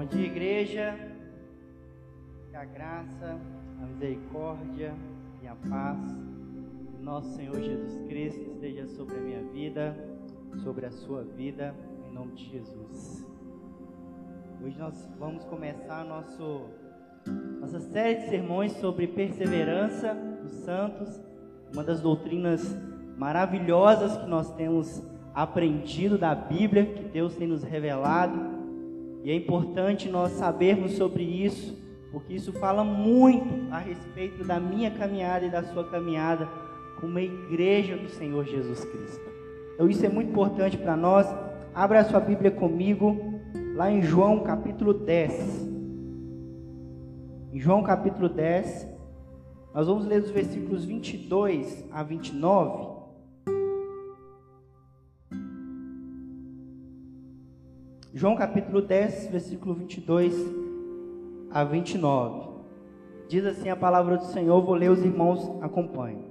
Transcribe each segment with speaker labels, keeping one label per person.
Speaker 1: Bom dia, igreja. Que a graça, a misericórdia e a paz do nosso Senhor Jesus Cristo esteja sobre a minha vida, sobre a sua vida, em nome de Jesus. Hoje nós vamos começar nosso, nossa série de sermões sobre perseverança dos santos, uma das doutrinas maravilhosas que nós temos aprendido da Bíblia, que Deus tem nos revelado. E é importante nós sabermos sobre isso, porque isso fala muito a respeito da minha caminhada e da sua caminhada como a igreja do Senhor Jesus Cristo. Então isso é muito importante para nós. Abra a sua Bíblia comigo, lá em João capítulo 10. Em João capítulo 10, nós vamos ler os versículos 22 a 29. João capítulo 10, versículo 22 a 29. Diz assim a palavra do Senhor, vou ler, os irmãos acompanham.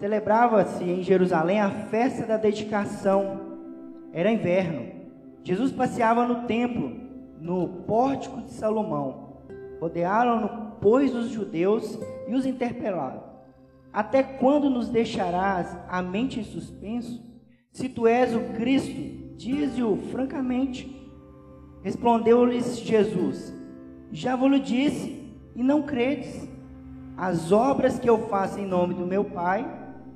Speaker 1: Celebrava-se em Jerusalém a festa da dedicação. Era inverno. Jesus passeava no templo, no pórtico de Salomão. Rodearam-no, pois, os judeus e os interpelaram. Até quando nos deixarás a mente em suspenso? Se tu és o Cristo, Dize-o francamente. Respondeu-lhes Jesus: Já vos disse, e não credes. As obras que eu faço em nome do meu Pai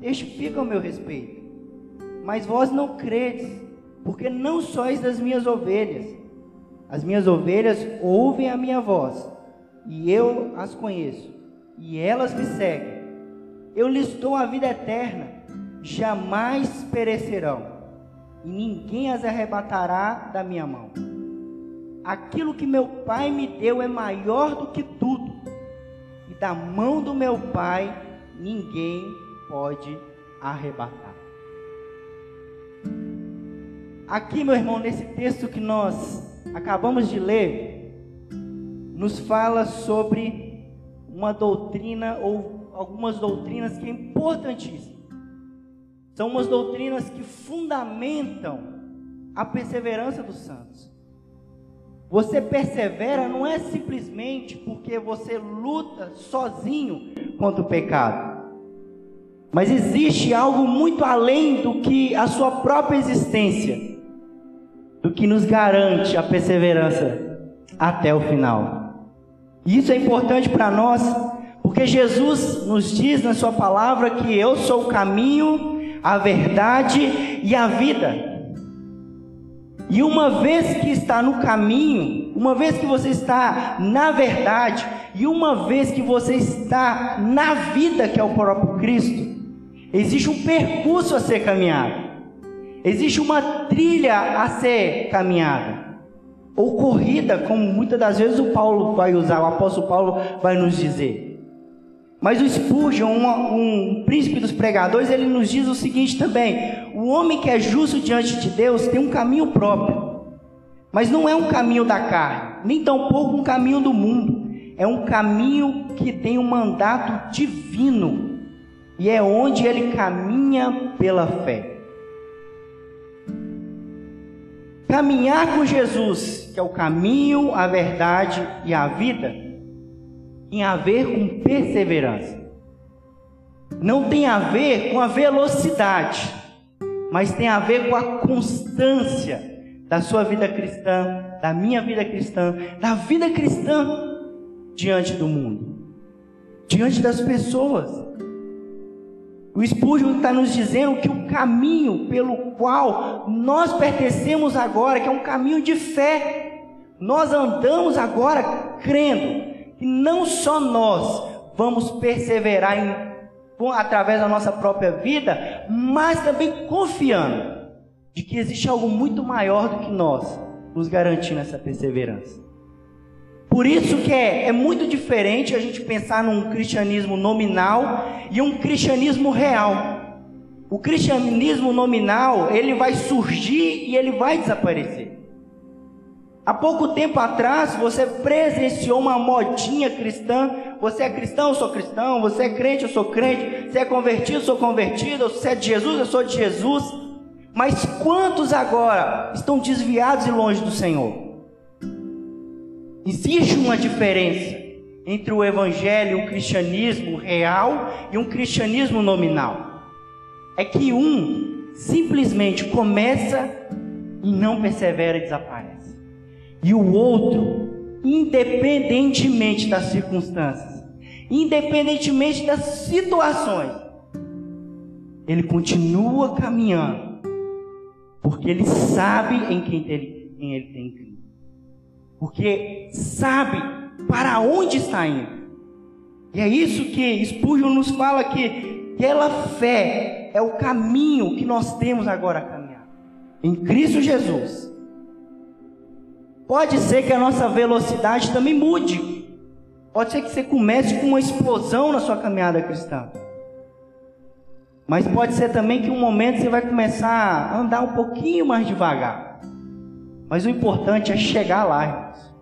Speaker 1: testificam meu respeito. Mas vós não credes, porque não sois das minhas ovelhas. As minhas ovelhas ouvem a minha voz, e eu as conheço, e elas me seguem. Eu lhes dou a vida eterna, jamais perecerão e ninguém as arrebatará da minha mão. Aquilo que meu Pai me deu é maior do que tudo, e da mão do meu Pai ninguém pode arrebatar. Aqui, meu irmão, nesse texto que nós acabamos de ler, nos fala sobre uma doutrina ou algumas doutrinas que é importantíssima. São umas doutrinas que fundamentam a perseverança dos santos. Você persevera não é simplesmente porque você luta sozinho contra o pecado. Mas existe algo muito além do que a sua própria existência, do que nos garante a perseverança até o final. E isso é importante para nós, porque Jesus nos diz na sua palavra que eu sou o caminho, a verdade e a vida. E uma vez que está no caminho, uma vez que você está na verdade, e uma vez que você está na vida que é o próprio Cristo, existe um percurso a ser caminhado, existe uma trilha a ser caminhada, ou corrida, como muitas das vezes o Paulo vai usar, o apóstolo Paulo vai nos dizer. Mas o Spurgeon, um, um, príncipe dos pregadores, ele nos diz o seguinte também: o homem que é justo diante de Deus tem um caminho próprio, mas não é um caminho da carne, nem tampouco um caminho do mundo, é um caminho que tem um mandato divino, e é onde ele caminha pela fé. Caminhar com Jesus, que é o caminho, a verdade e a vida, tem a ver com perseverança. Não tem a ver com a velocidade, mas tem a ver com a constância da sua vida cristã, da minha vida cristã, da vida cristã diante do mundo, diante das pessoas. O Spurgeon está nos dizendo que o caminho pelo qual nós pertencemos agora, que é um caminho de fé, nós andamos agora crendo que não só nós vamos perseverar em, através da nossa própria vida, mas também confiando de que existe algo muito maior do que nós nos garantindo essa perseverança. Por isso que é, é muito diferente a gente pensar num cristianismo nominal e um cristianismo real. O cristianismo nominal, ele vai surgir e ele vai desaparecer. Há pouco tempo atrás você presenciou uma modinha cristã. Você é cristão, eu sou cristão. Você é crente, eu sou crente. Você é convertido, eu sou convertido. Você é de Jesus, eu sou de Jesus. Mas quantos agora estão desviados e longe do Senhor? Existe uma diferença entre o evangelho e o cristianismo real e um cristianismo nominal. É que um simplesmente começa e não persevera e desaparece. E o outro, independentemente das circunstâncias, independentemente das situações, ele continua caminhando, porque ele sabe em quem ele, quem ele tem crido, porque sabe para onde está indo. E é isso que Spurgeon nos fala que pela fé é o caminho que nós temos agora a caminhar. Em Cristo Jesus. Pode ser que a nossa velocidade também mude. Pode ser que você comece com uma explosão na sua caminhada cristã. Mas pode ser também que um momento você vai começar a andar um pouquinho mais devagar. Mas o importante é chegar lá, irmãos.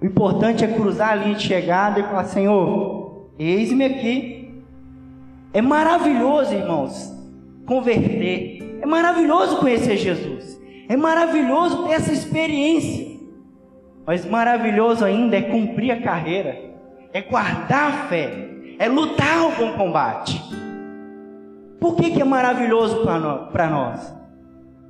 Speaker 1: O importante é cruzar a linha de chegada e falar: Senhor, eis-me aqui. É maravilhoso, irmãos, converter. É maravilhoso conhecer Jesus. É maravilhoso ter essa experiência. Mas maravilhoso ainda é cumprir a carreira, é guardar a fé, é lutar o bom combate. Por que, que é maravilhoso para nós?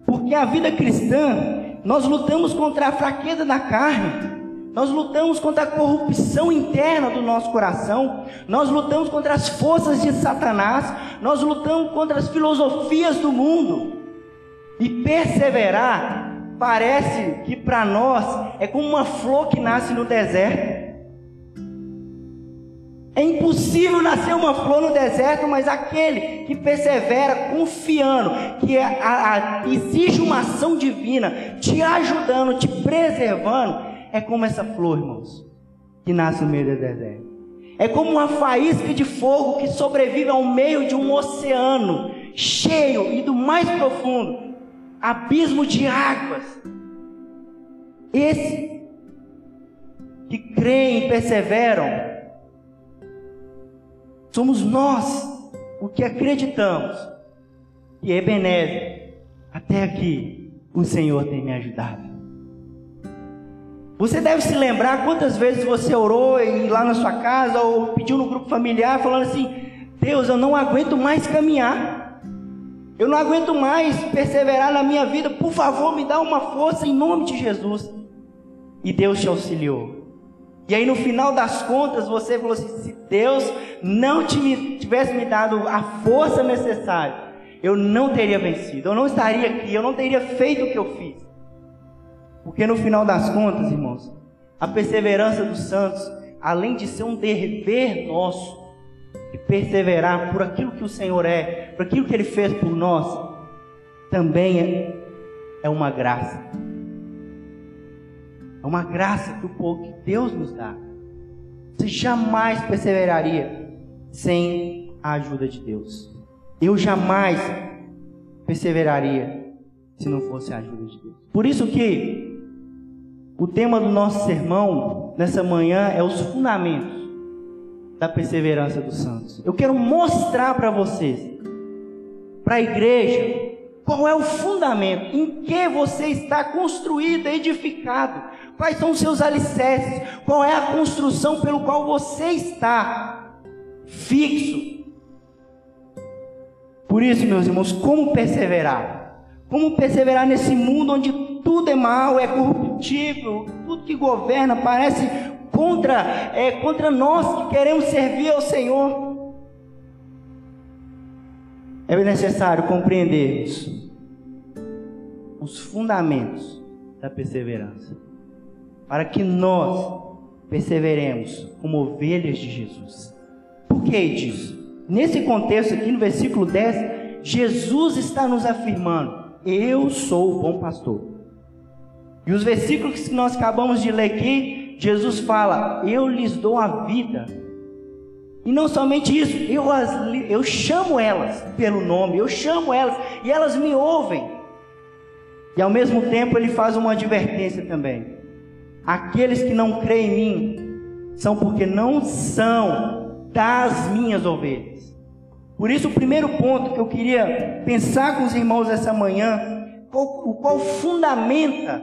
Speaker 1: Porque a vida cristã, nós lutamos contra a fraqueza da carne, nós lutamos contra a corrupção interna do nosso coração, nós lutamos contra as forças de Satanás, nós lutamos contra as filosofias do mundo. E perseverar parece que para nós é como uma flor que nasce no deserto. É impossível nascer uma flor no deserto, mas aquele que persevera confiando que a, a, a, exige uma ação divina, te ajudando, te preservando, é como essa flor, irmãos, que nasce no meio do deserto. É como uma faísca de fogo que sobrevive ao meio de um oceano cheio e do mais profundo abismo de águas. Esse que creem e perseveram Somos nós o que acreditamos. E Ebenezer, até aqui o Senhor tem me ajudado. Você deve se lembrar quantas vezes você orou lá na sua casa ou pediu no grupo familiar falando assim: Deus, eu não aguento mais caminhar. Eu não aguento mais perseverar na minha vida. Por favor, me dá uma força em nome de Jesus. E Deus te auxiliou. E aí no final das contas você falou assim: se Deus não tivesse me dado a força necessária, eu não teria vencido, eu não estaria aqui, eu não teria feito o que eu fiz. Porque no final das contas, irmãos, a perseverança dos santos, além de ser um dever nosso, de perseverar por aquilo que o Senhor é, por aquilo que Ele fez por nós, também é, é uma graça. É uma graça que o povo que Deus nos dá. Você jamais perseveraria sem a ajuda de Deus. Eu jamais perseveraria se não fosse a ajuda de Deus. Por isso que o tema do nosso sermão nessa manhã é os fundamentos da perseverança dos santos. Eu quero mostrar para vocês, para a igreja, qual é o fundamento, em que você está construído, edificado, quais são os seus alicerces, qual é a construção pelo qual você está fixo. Por isso, meus irmãos, como perseverar? Como perseverar nesse mundo onde tudo é mal, é corruptível, tudo que governa parece contra, é, contra nós que queremos servir ao Senhor? é necessário compreendermos os fundamentos da perseverança, para que nós perseveremos como ovelhas de Jesus. Por que disso? Nesse contexto aqui, no versículo 10, Jesus está nos afirmando: Eu sou o bom pastor. E os versículos que nós acabamos de ler aqui, Jesus fala: Eu lhes dou a vida e não somente isso, eu, as, eu chamo elas pelo nome, eu chamo elas e elas me ouvem. E ao mesmo tempo ele faz uma advertência também. Aqueles que não creem em mim são porque não são das minhas ovelhas. Por isso, o primeiro ponto que eu queria pensar com os irmãos essa manhã, o qual fundamenta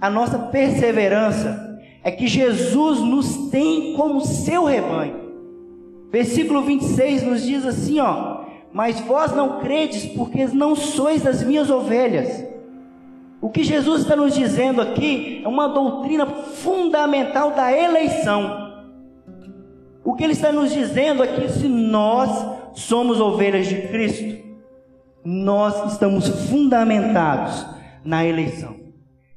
Speaker 1: a nossa perseverança, é que Jesus nos tem como seu rebanho. Versículo 26 nos diz assim, ó: "Mas vós não credes porque não sois das minhas ovelhas." O que Jesus está nos dizendo aqui é uma doutrina fundamental da eleição. O que ele está nos dizendo aqui, é se nós somos ovelhas de Cristo, nós estamos fundamentados na eleição.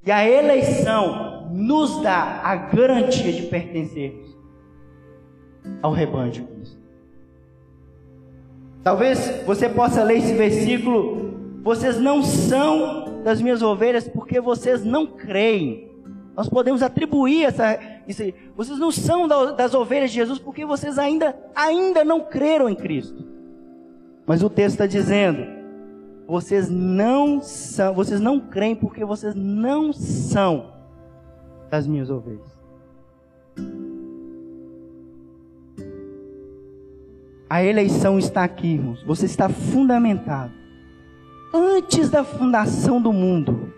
Speaker 1: E a eleição nos dá a garantia de pertencermos ao rebanho de Cristo. Talvez você possa ler esse versículo, vocês não são das minhas ovelhas porque vocês não creem. Nós podemos atribuir essa, isso. Vocês não são das ovelhas de Jesus porque vocês ainda, ainda não creram em Cristo. Mas o texto está dizendo: vocês não são, vocês não creem porque vocês não são das minhas ovelhas. A eleição está aqui, irmãos. Você está fundamentado. Antes da fundação do mundo,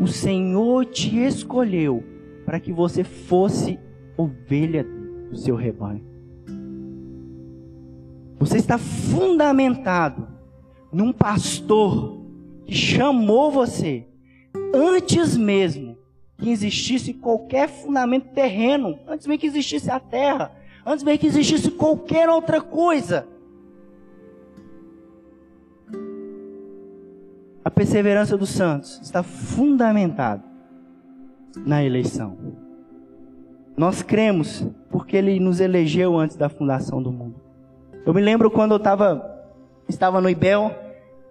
Speaker 1: o Senhor te escolheu para que você fosse ovelha do seu rebanho. Você está fundamentado num pastor que chamou você antes mesmo que existisse qualquer fundamento terreno, antes mesmo que existisse a terra, antes mesmo que existisse qualquer outra coisa. A perseverança dos santos está fundamentada na eleição. Nós cremos porque ele nos elegeu antes da fundação do mundo. Eu me lembro quando eu tava, estava no IBEL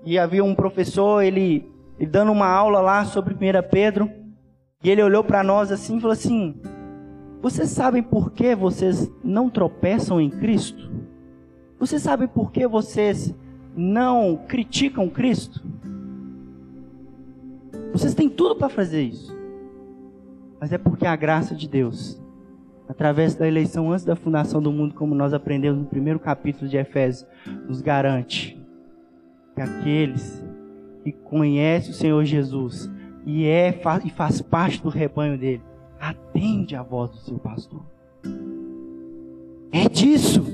Speaker 1: e havia um professor, ele, ele dando uma aula lá sobre 1 Pedro, e ele olhou para nós assim e falou assim: Vocês sabem por que vocês não tropeçam em Cristo? Vocês sabem por que vocês não criticam Cristo? Vocês têm tudo para fazer isso. Mas é porque a graça de Deus, através da eleição antes da fundação do mundo, como nós aprendemos no primeiro capítulo de Efésios, nos garante que aqueles que conhecem o Senhor Jesus e é e faz parte do rebanho dele, atende a voz do seu pastor. É disso.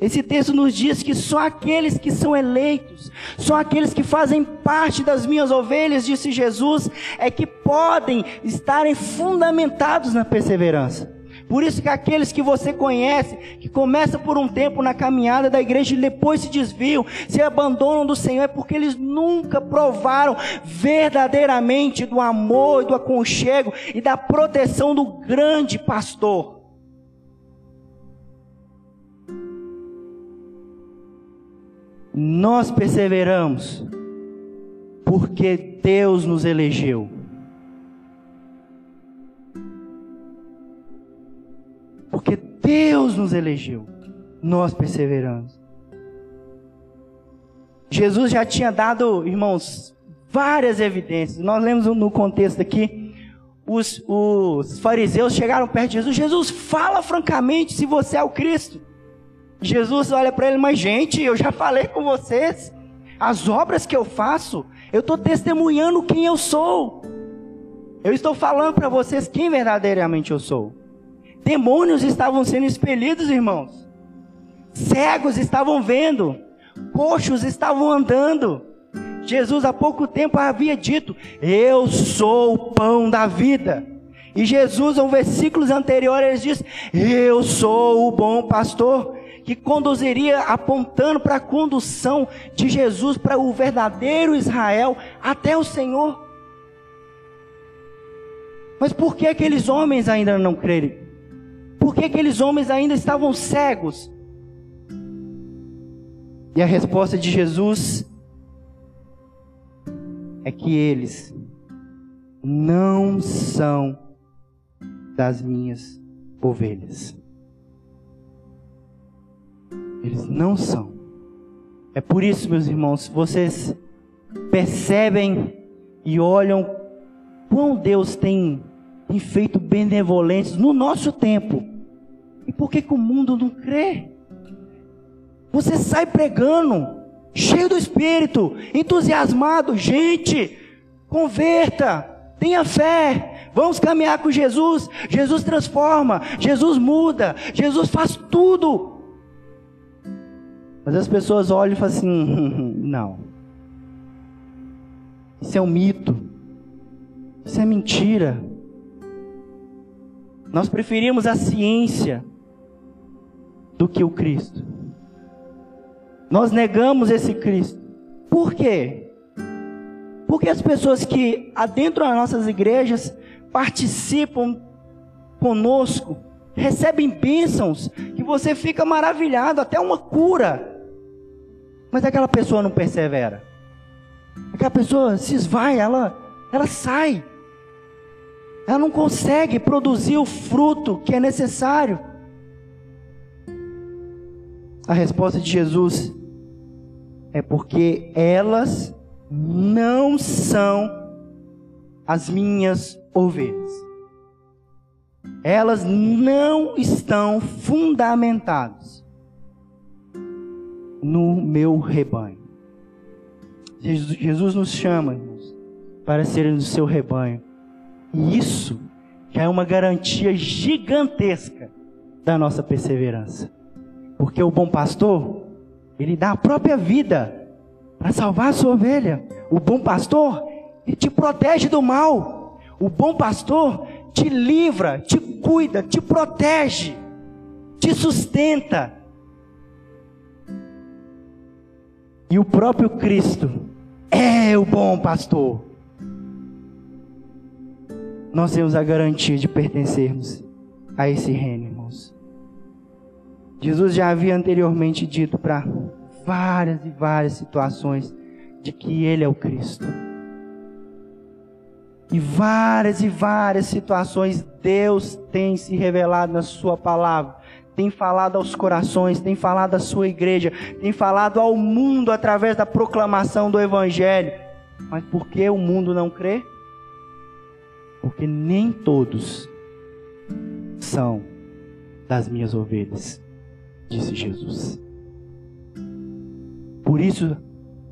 Speaker 1: Esse texto nos diz que só aqueles que são eleitos, só aqueles que fazem parte das minhas ovelhas, disse Jesus, é que podem estarem fundamentados na perseverança. Por isso que aqueles que você conhece, que começam por um tempo na caminhada da igreja e depois se desviam, se abandonam do Senhor, é porque eles nunca provaram verdadeiramente do amor, do aconchego e da proteção do grande pastor. Nós perseveramos porque Deus nos elegeu. Porque Deus nos elegeu, nós perseveramos. Jesus já tinha dado, irmãos, várias evidências. Nós lemos no contexto aqui, os, os fariseus chegaram perto de Jesus. Jesus, fala francamente se você é o Cristo. Jesus olha para ele, mas gente, eu já falei com vocês, as obras que eu faço, eu estou testemunhando quem eu sou. Eu estou falando para vocês quem verdadeiramente eu sou. Demônios estavam sendo expelidos, irmãos. Cegos estavam vendo. Coxos estavam andando. Jesus há pouco tempo havia dito: Eu sou o pão da vida. E Jesus, em versículos anteriores, diz: Eu sou o bom pastor que conduziria apontando para a condução de Jesus para o verdadeiro Israel até o Senhor. Mas por que aqueles homens ainda não creram? Por que aqueles homens ainda estavam cegos? E a resposta de Jesus é que eles não são das minhas ovelhas. Eles não são. É por isso, meus irmãos, vocês percebem e olham quão Deus tem, tem feito benevolentes no nosso tempo. E por que, que o mundo não crê? Você sai pregando, cheio do Espírito, entusiasmado, gente, converta, tenha fé, Vamos caminhar com Jesus. Jesus transforma, Jesus muda, Jesus faz tudo. Mas as pessoas olham e falam assim: não. Isso é um mito. Isso é mentira. Nós preferimos a ciência do que o Cristo. Nós negamos esse Cristo. Por quê? Porque as pessoas que adentro das nossas igrejas participam conosco, recebem bênçãos, que você fica maravilhado, até uma cura. Mas aquela pessoa não persevera. Aquela pessoa se esvai, ela, ela sai. Ela não consegue produzir o fruto que é necessário. A resposta de Jesus é porque elas não são as minhas ovelhas. Elas não estão fundamentadas no meu rebanho. Jesus nos chama, irmãos, para serem do seu rebanho. E isso já é uma garantia gigantesca da nossa perseverança. Porque o bom pastor, ele dá a própria vida para salvar a sua ovelha. O bom pastor, ele te protege do mal. O bom pastor te livra, te cuida, te protege, te sustenta. E o próprio Cristo é o bom pastor. Nós temos a garantia de pertencermos a esse reino. Jesus já havia anteriormente dito para várias e várias situações de que Ele é o Cristo. E várias e várias situações Deus tem se revelado na Sua palavra tem falado aos corações, tem falado à sua igreja, tem falado ao mundo através da proclamação do Evangelho. Mas por que o mundo não crê? Porque nem todos são das minhas ovelhas, disse Jesus. Por isso,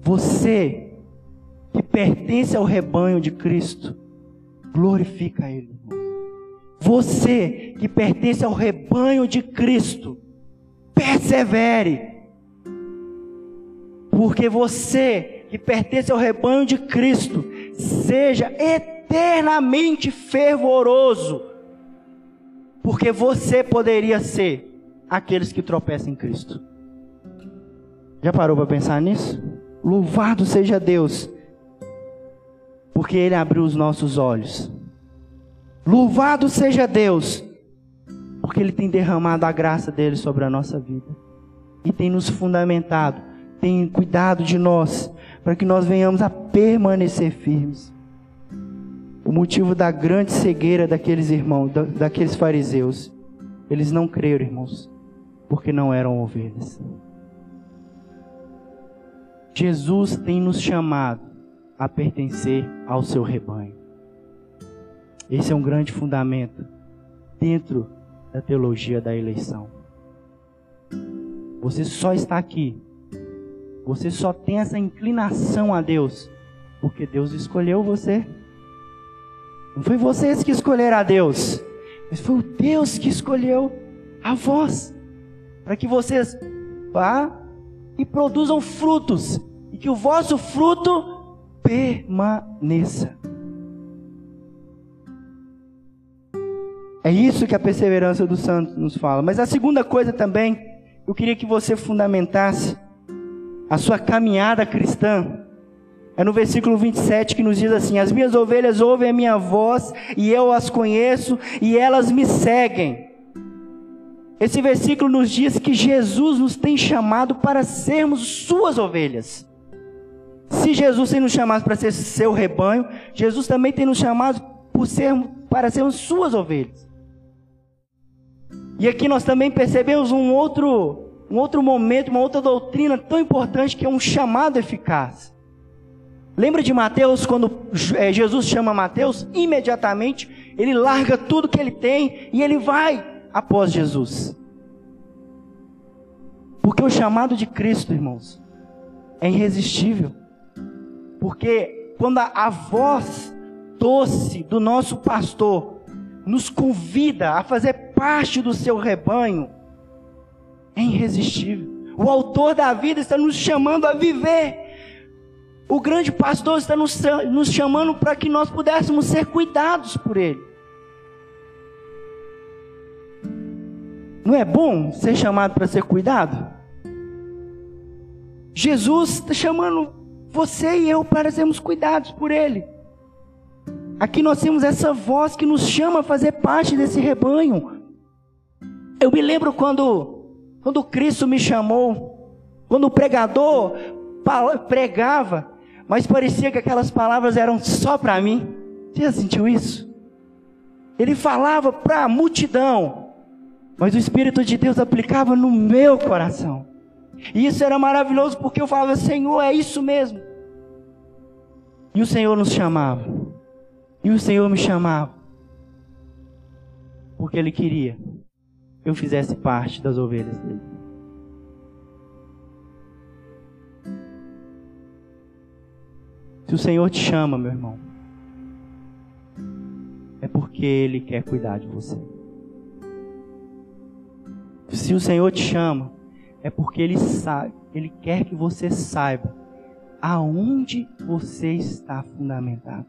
Speaker 1: você que pertence ao rebanho de Cristo, glorifica Ele. Você que pertence ao rebanho de Cristo, persevere. Porque você que pertence ao rebanho de Cristo, seja eternamente fervoroso. Porque você poderia ser aqueles que tropeçam em Cristo. Já parou para pensar nisso? Louvado seja Deus, porque Ele abriu os nossos olhos Louvado seja Deus, porque Ele tem derramado a graça dele sobre a nossa vida e tem nos fundamentado, tem cuidado de nós, para que nós venhamos a permanecer firmes. O motivo da grande cegueira daqueles irmãos, daqueles fariseus, eles não creram, irmãos, porque não eram ovelhas. Jesus tem nos chamado a pertencer ao seu rebanho. Esse é um grande fundamento dentro da teologia da eleição. Você só está aqui. Você só tem essa inclinação a Deus porque Deus escolheu você. Não foi vocês que escolheram a Deus, mas foi o Deus que escolheu a vós para que vocês vá e produzam frutos e que o vosso fruto permaneça. É isso que a perseverança dos santos nos fala. Mas a segunda coisa também, eu queria que você fundamentasse a sua caminhada cristã. É no versículo 27 que nos diz assim: As minhas ovelhas ouvem a minha voz, e eu as conheço, e elas me seguem. Esse versículo nos diz que Jesus nos tem chamado para sermos suas ovelhas. Se Jesus tem nos chamado para ser seu rebanho, Jesus também tem nos chamado por para sermos suas ovelhas. E aqui nós também percebemos um outro, um outro momento, uma outra doutrina tão importante que é um chamado eficaz. Lembra de Mateus, quando é, Jesus chama Mateus? Imediatamente ele larga tudo que ele tem e ele vai após Jesus. Porque o chamado de Cristo, irmãos, é irresistível. Porque quando a, a voz doce do nosso pastor nos convida a fazer parte do seu rebanho, é irresistível. O autor da vida está nos chamando a viver. O grande pastor está nos, nos chamando para que nós pudéssemos ser cuidados por ele. Não é bom ser chamado para ser cuidado? Jesus está chamando você e eu para sermos cuidados por Ele. Aqui nós temos essa voz que nos chama a fazer parte desse rebanho. Eu me lembro quando, quando Cristo me chamou, quando o pregador pregava, mas parecia que aquelas palavras eram só para mim. Você já sentiu isso? Ele falava para a multidão, mas o Espírito de Deus aplicava no meu coração. E isso era maravilhoso porque eu falava, Senhor, é isso mesmo. E o Senhor nos chamava. E o Senhor me chamava. Porque Ele queria que eu fizesse parte das ovelhas dele. Se o Senhor te chama, meu irmão, é porque Ele quer cuidar de você. Se o Senhor te chama, é porque Ele sabe, Ele quer que você saiba aonde você está fundamentado.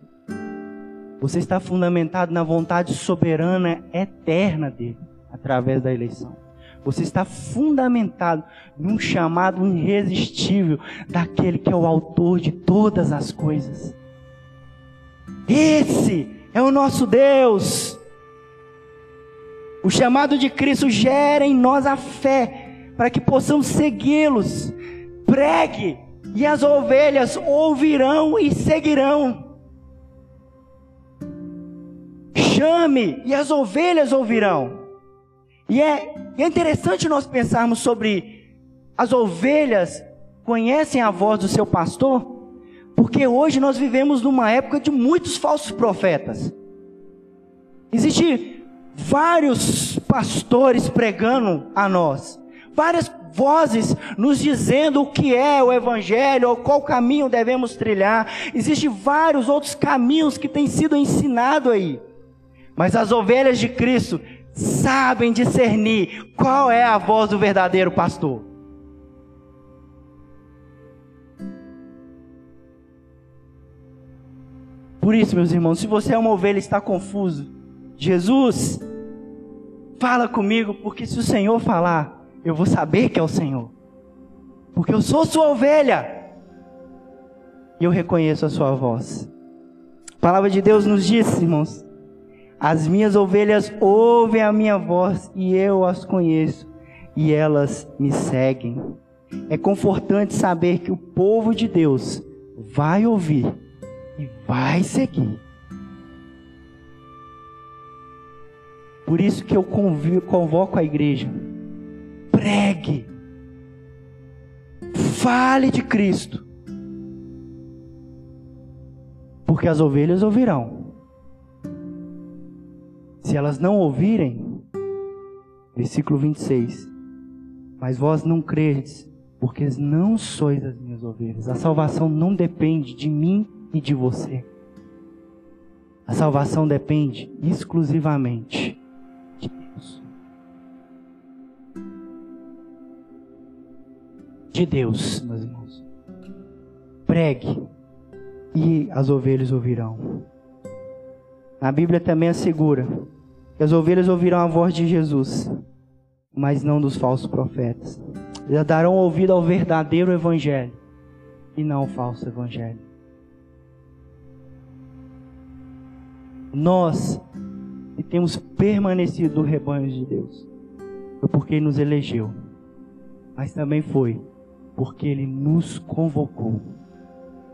Speaker 1: Você está fundamentado na vontade soberana eterna dele, através da eleição. Você está fundamentado num chamado irresistível daquele que é o autor de todas as coisas. Esse é o nosso Deus. O chamado de Cristo gera em nós a fé para que possamos segui-los. Pregue, e as ovelhas ouvirão e seguirão. Chame, e as ovelhas ouvirão. E é, é interessante nós pensarmos sobre as ovelhas conhecem a voz do seu pastor, porque hoje nós vivemos numa época de muitos falsos profetas. Existem vários pastores pregando a nós várias vozes nos dizendo o que é o Evangelho, ou qual caminho devemos trilhar. Existem vários outros caminhos que têm sido ensinados aí. Mas as ovelhas de Cristo sabem discernir qual é a voz do verdadeiro pastor. Por isso, meus irmãos, se você é uma ovelha e está confuso, Jesus, fala comigo, porque se o Senhor falar, eu vou saber que é o Senhor. Porque eu sou sua ovelha. E eu reconheço a sua voz. A palavra de Deus nos diz, irmãos: As minhas ovelhas ouvem a minha voz e eu as conheço e elas me seguem. É confortante saber que o povo de Deus vai ouvir e vai seguir. Por isso que eu convoco a igreja pregue, fale de Cristo, porque as ovelhas ouvirão. Se elas não ouvirem, versículo 26, mas vós não credes, porque não sois as minhas ovelhas. A salvação não depende de mim e de você. A salvação depende exclusivamente de Deus, meus irmãos. Pregue e as ovelhas ouvirão. A Bíblia também assegura que as ovelhas ouvirão a voz de Jesus, mas não dos falsos profetas. Eles darão ouvido ao verdadeiro evangelho e não ao falso evangelho. Nós que temos permanecido no rebanho de Deus foi porque Ele nos elegeu, mas também foi porque ele nos convocou.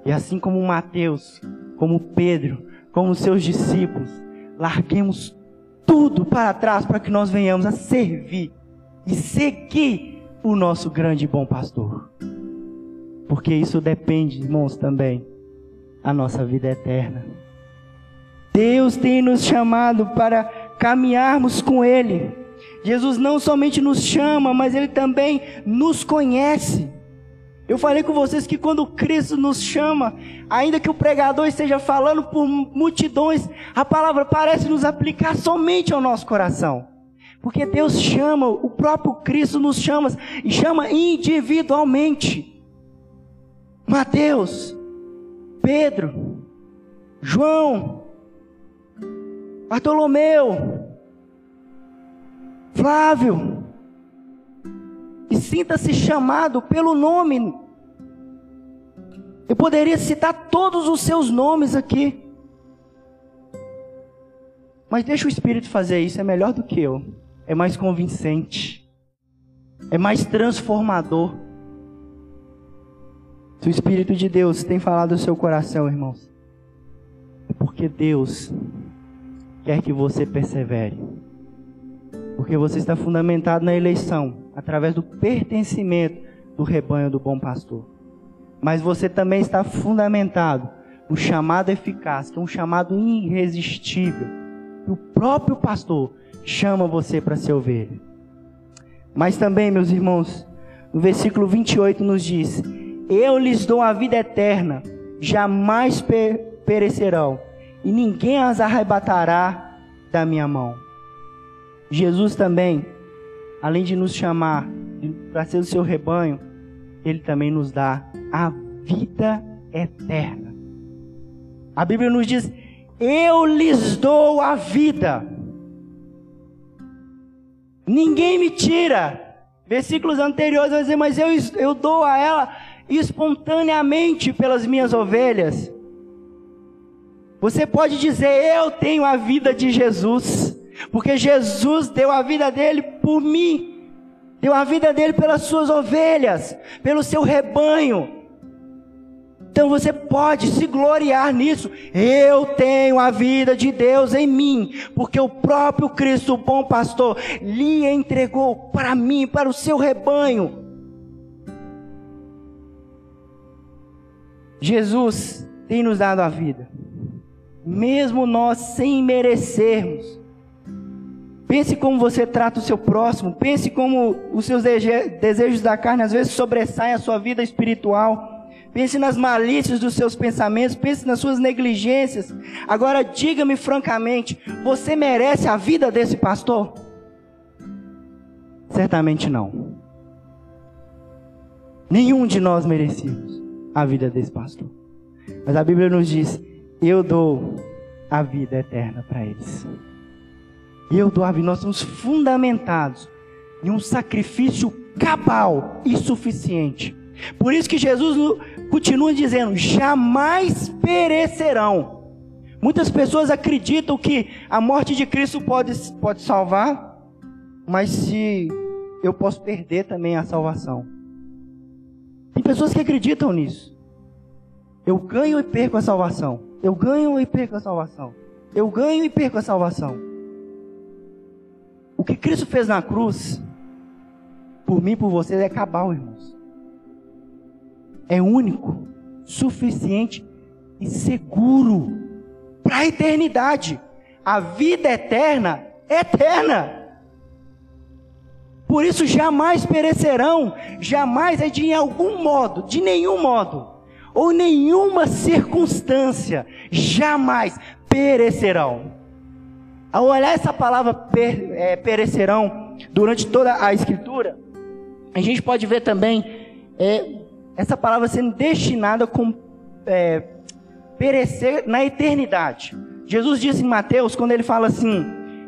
Speaker 1: E assim como Mateus, como Pedro, como seus discípulos, larguemos tudo para trás para que nós venhamos a servir e seguir o nosso grande e bom pastor. Porque isso depende, irmãos, também a nossa vida eterna. Deus tem nos chamado para caminharmos com Ele. Jesus não somente nos chama, mas Ele também nos conhece. Eu falei com vocês que quando Cristo nos chama, ainda que o pregador esteja falando por multidões, a palavra parece nos aplicar somente ao nosso coração. Porque Deus chama, o próprio Cristo nos chama e chama individualmente. Mateus, Pedro, João, Bartolomeu, Flávio, e sinta-se chamado pelo nome. Eu poderia citar todos os seus nomes aqui. Mas deixa o Espírito fazer isso, é melhor do que eu. É mais convincente. É mais transformador. Se o Espírito de Deus tem falado no seu coração, irmãos, é porque Deus quer que você persevere. Porque você está fundamentado na eleição, através do pertencimento do rebanho do bom pastor. Mas você também está fundamentado no chamado eficaz, que é um chamado irresistível. Que o próprio pastor chama você para ser ovelha. Mas também, meus irmãos, no versículo 28 nos diz: Eu lhes dou a vida eterna, jamais perecerão, e ninguém as arrebatará da minha mão. Jesus também, além de nos chamar para ser o seu rebanho, ele também nos dá a vida eterna. A Bíblia nos diz: Eu lhes dou a vida. Ninguém me tira. Versículos anteriores vai dizer: Mas eu, eu dou a ela espontaneamente pelas minhas ovelhas. Você pode dizer: Eu tenho a vida de Jesus. Porque Jesus deu a vida dele por mim, deu a vida dele pelas suas ovelhas, pelo seu rebanho. Então você pode se gloriar nisso. Eu tenho a vida de Deus em mim, porque o próprio Cristo, o bom pastor, lhe entregou para mim, para o seu rebanho. Jesus tem nos dado a vida, mesmo nós sem merecermos. Pense como você trata o seu próximo. Pense como os seus desejos da carne às vezes sobressaem a sua vida espiritual. Pense nas malícias dos seus pensamentos. Pense nas suas negligências. Agora, diga-me francamente: você merece a vida desse pastor? Certamente não. Nenhum de nós merecemos a vida desse pastor. Mas a Bíblia nos diz: eu dou a vida eterna para eles. Eu Abi, nós somos fundamentados em um sacrifício cabal e suficiente. Por isso que Jesus continua dizendo: jamais perecerão. Muitas pessoas acreditam que a morte de Cristo pode, pode salvar, mas se eu posso perder também a salvação. Tem pessoas que acreditam nisso. Eu ganho e perco a salvação. Eu ganho e perco a salvação. Eu ganho e perco a salvação. Que Cristo fez na cruz, por mim e por vocês, é cabal, irmãos. É único, suficiente e seguro para a eternidade. A vida eterna é eterna. Por isso jamais perecerão, jamais é de algum modo, de nenhum modo, ou nenhuma circunstância, jamais perecerão. Ao olhar essa palavra per, é, perecerão durante toda a escritura, a gente pode ver também é, essa palavra sendo destinada a é, perecer na eternidade. Jesus disse em Mateus, quando ele fala assim: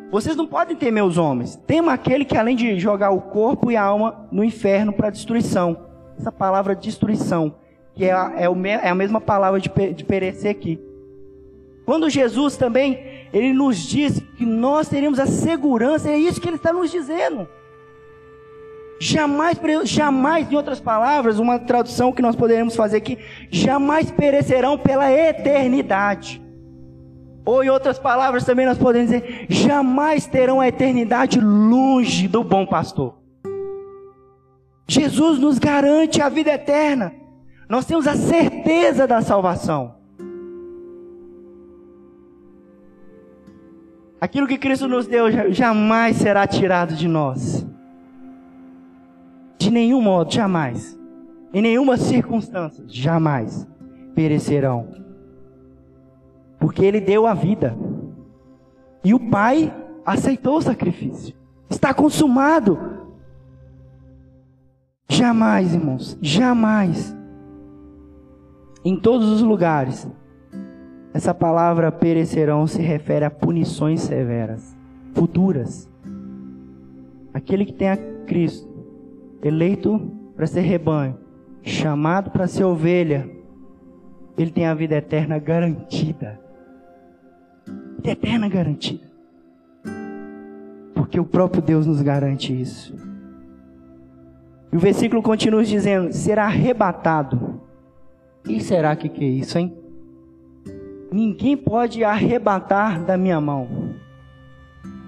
Speaker 1: Vocês não podem temer os homens, tema aquele que além de jogar o corpo e a alma no inferno para destruição. Essa palavra destruição, que é a, é, é a mesma palavra de, de perecer aqui. Quando Jesus também, ele nos diz que nós teremos a segurança, é isso que ele está nos dizendo. Jamais, jamais, em outras palavras, uma tradução que nós poderemos fazer aqui, jamais perecerão pela eternidade. Ou em outras palavras também nós podemos dizer, jamais terão a eternidade longe do bom pastor. Jesus nos garante a vida eterna. Nós temos a certeza da salvação. Aquilo que Cristo nos deu jamais será tirado de nós. De nenhum modo, jamais. em nenhuma circunstância, jamais perecerão. Porque ele deu a vida. E o Pai aceitou o sacrifício. Está consumado. Jamais, irmãos, jamais. Em todos os lugares, essa palavra perecerão se refere a punições severas, futuras. Aquele que tem a Cristo, eleito para ser rebanho, chamado para ser ovelha, ele tem a vida eterna garantida. Vida eterna garantida. Porque o próprio Deus nos garante isso. E o versículo continua dizendo: será arrebatado. E será que que é isso, hein? Ninguém pode arrebatar da minha mão.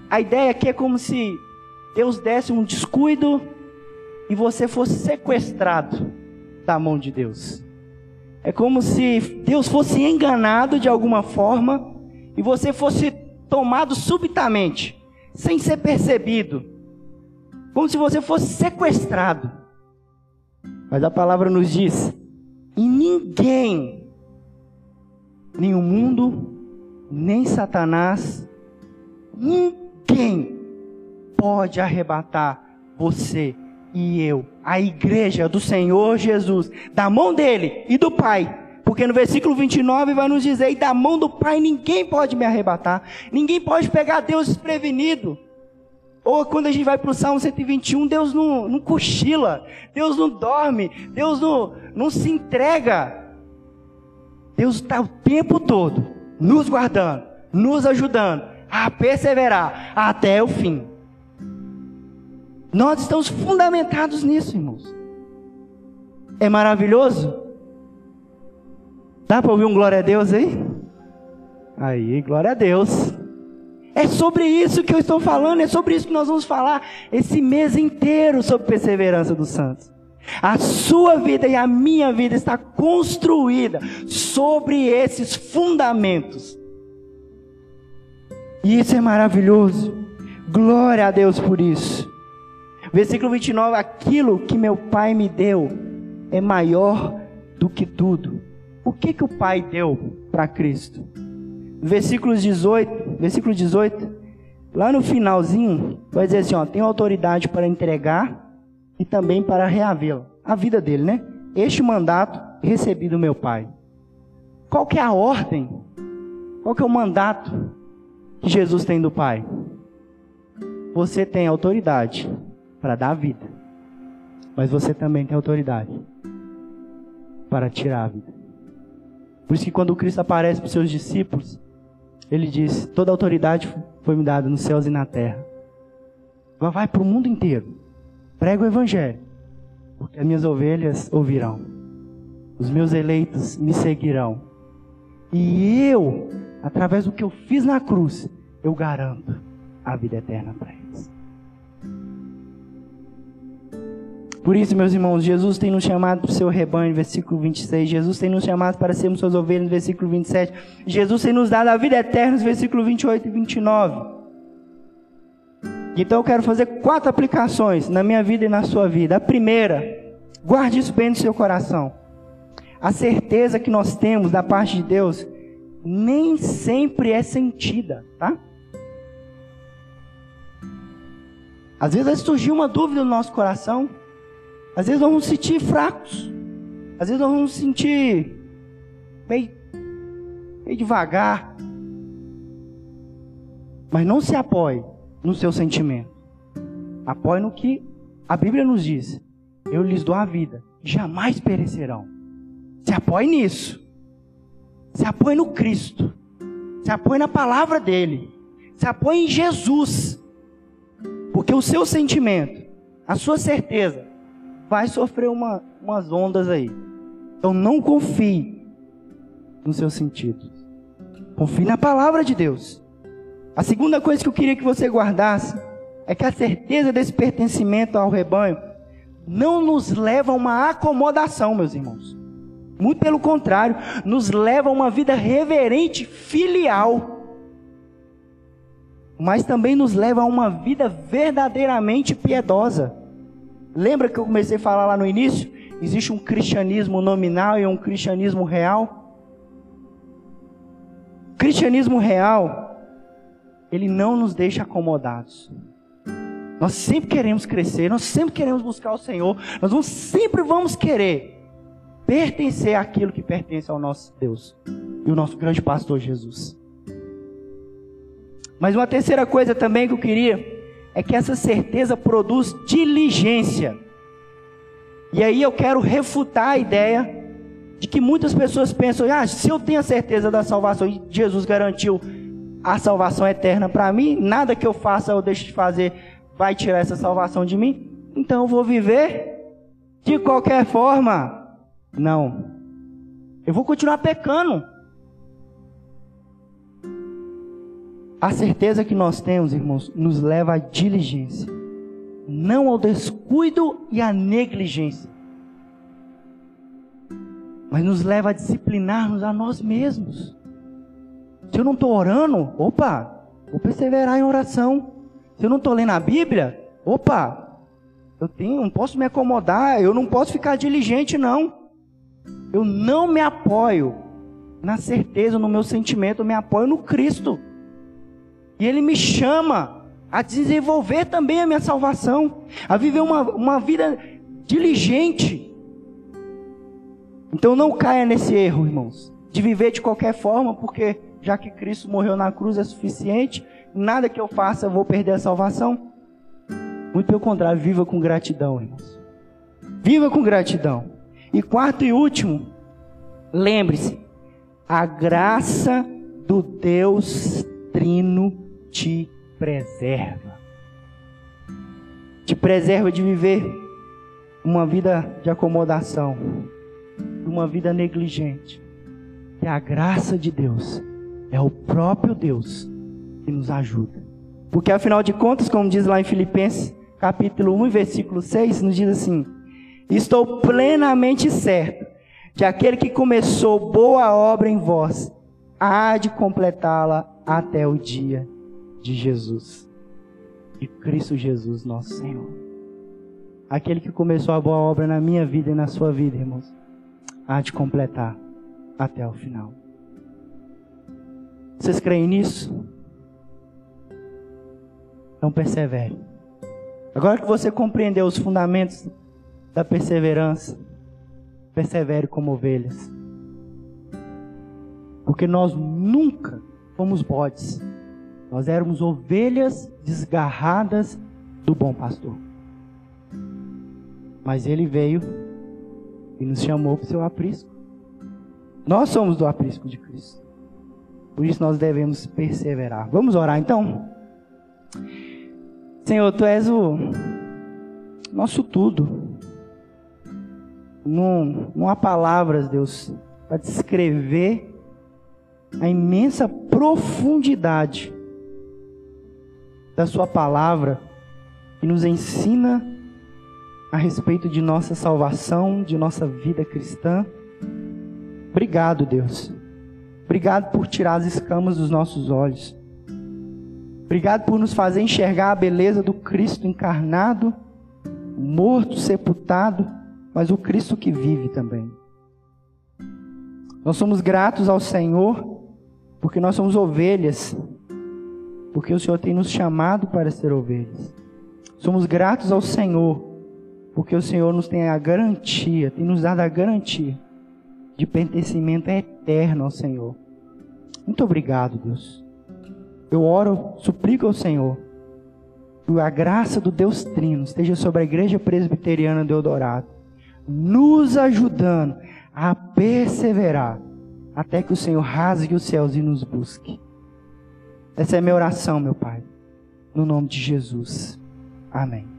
Speaker 1: A ideia aqui é como se Deus desse um descuido e você fosse sequestrado da mão de Deus. É como se Deus fosse enganado de alguma forma e você fosse tomado subitamente, sem ser percebido. Como se você fosse sequestrado. Mas a palavra nos diz: e ninguém, nem o mundo, nem Satanás, ninguém pode arrebatar você e eu, a igreja do Senhor Jesus, da mão dele e do Pai. Porque no versículo 29 vai nos dizer: e da mão do Pai ninguém pode me arrebatar, ninguém pode pegar Deus desprevenido. Ou quando a gente vai para o Salmo 121, Deus não, não cochila, Deus não dorme, Deus não, não se entrega. Deus está o tempo todo nos guardando, nos ajudando a perseverar até o fim. Nós estamos fundamentados nisso, irmãos. É maravilhoso? Dá para ouvir um glória a Deus aí? Aí, glória a Deus. É sobre isso que eu estou falando, é sobre isso que nós vamos falar esse mês inteiro sobre perseverança dos santos. A sua vida e a minha vida está construída sobre esses fundamentos. E isso é maravilhoso. Glória a Deus por isso. Versículo 29: Aquilo que meu Pai me deu é maior do que tudo. O que, que o Pai deu para Cristo? Versículo 18, versículo 18, lá no finalzinho, vai dizer assim: ó, tenho autoridade para entregar e também para reavê-la. A vida dele, né? Este mandato recebi do meu Pai. Qual que é a ordem? Qual que é o mandato que Jesus tem do Pai? Você tem autoridade para dar a vida. Mas você também tem autoridade para tirar a vida. Por isso que quando Cristo aparece para os seus discípulos, ele diz: Toda autoridade foi me dada nos céus e na terra. Vai para o mundo inteiro. Prega o evangelho. Porque as minhas ovelhas ouvirão. Os meus eleitos me seguirão. E eu, através do que eu fiz na cruz, eu garanto a vida eterna para eles. Por isso, meus irmãos, Jesus tem nos chamado para o seu rebanho, versículo 26. Jesus tem nos chamado para sermos suas ovelhas, versículo 27. Jesus tem nos dado a vida eterna, versículo 28 e 29. Então eu quero fazer quatro aplicações na minha vida e na sua vida. A primeira, guarde isso bem no seu coração. A certeza que nós temos da parte de Deus nem sempre é sentida, tá? Às vezes vai surgir uma dúvida no nosso coração, às vezes nós vamos sentir fracos. Às vezes nós vamos sentir meio, meio devagar. Mas não se apoie no seu sentimento. Apoie no que a Bíblia nos diz. Eu lhes dou a vida, jamais perecerão. Se apoie nisso. Se apoie no Cristo. Se apoie na palavra dele. Se apoie em Jesus. Porque o seu sentimento, a sua certeza, vai sofrer uma, umas ondas aí. Então não confie nos seus sentidos. Confie na palavra de Deus. A segunda coisa que eu queria que você guardasse é que a certeza desse pertencimento ao rebanho não nos leva a uma acomodação, meus irmãos. Muito pelo contrário, nos leva a uma vida reverente, filial. Mas também nos leva a uma vida verdadeiramente piedosa. Lembra que eu comecei a falar lá no início? existe um cristianismo nominal e um cristianismo real. O cristianismo real, ele não nos deixa acomodados. Nós sempre queremos crescer, nós sempre queremos buscar o Senhor, nós vamos, sempre vamos querer pertencer àquilo que pertence ao nosso Deus e o nosso grande pastor Jesus. Mas uma terceira coisa também que eu queria é que essa certeza produz diligência. E aí eu quero refutar a ideia de que muitas pessoas pensam: ah, se eu tenho a certeza da salvação e Jesus garantiu a salvação eterna para mim, nada que eu faça ou deixe de fazer vai tirar essa salvação de mim, então eu vou viver de qualquer forma. Não. Eu vou continuar pecando. A certeza que nós temos, irmãos, nos leva à diligência, não ao descuido e à negligência, mas nos leva a disciplinar-nos a nós mesmos. Se eu não estou orando, opa, vou perseverar em oração. Se eu não estou lendo a Bíblia, opa, eu tenho, não posso me acomodar, eu não posso ficar diligente, não. Eu não me apoio na certeza, no meu sentimento, eu me apoio no Cristo. E Ele me chama a desenvolver também a minha salvação, a viver uma, uma vida diligente. Então não caia nesse erro, irmãos, de viver de qualquer forma, porque já que Cristo morreu na cruz é suficiente, nada que eu faça eu vou perder a salvação. Muito pelo contrário, viva com gratidão, irmãos. Viva com gratidão. E quarto e último, lembre-se, a graça do Deus Trino te preserva. Te preserva de viver uma vida de acomodação, uma vida negligente. E a graça de Deus é o próprio Deus que nos ajuda. Porque afinal de contas, como diz lá em Filipenses, capítulo 1, versículo 6, nos diz assim: Estou plenamente certo de aquele que começou boa obra em vós, há de completá-la até o dia de Jesus. De Cristo Jesus, nosso Senhor. Aquele que começou a boa obra na minha vida e na sua vida, irmãos, há de completar até o final. Vocês creem nisso? Então persevere. Agora que você compreendeu os fundamentos da perseverança, persevere como ovelhas. Porque nós nunca fomos bodes. Nós éramos ovelhas desgarradas do bom pastor. Mas ele veio e nos chamou para o seu aprisco. Nós somos do aprisco de Cristo. Por isso nós devemos perseverar. Vamos orar então? Senhor, Tu és o nosso tudo. Não, não há palavras, Deus, para descrever a imensa profundidade da Sua palavra que nos ensina a respeito de nossa salvação, de nossa vida cristã. Obrigado, Deus. Obrigado por tirar as escamas dos nossos olhos. Obrigado por nos fazer enxergar a beleza do Cristo encarnado, morto, sepultado, mas o Cristo que vive também. Nós somos gratos ao Senhor porque nós somos ovelhas, porque o Senhor tem nos chamado para ser ovelhas. Somos gratos ao Senhor porque o Senhor nos tem a garantia, tem nos dado a garantia de pertencimento eterno ao Senhor. Muito obrigado, Deus. Eu oro, suplico ao Senhor, que a graça do Deus Trino esteja sobre a igreja presbiteriana de Eldorado, nos ajudando a perseverar até que o Senhor rasgue os céus e nos busque. Essa é a minha oração, meu Pai, no nome de Jesus. Amém.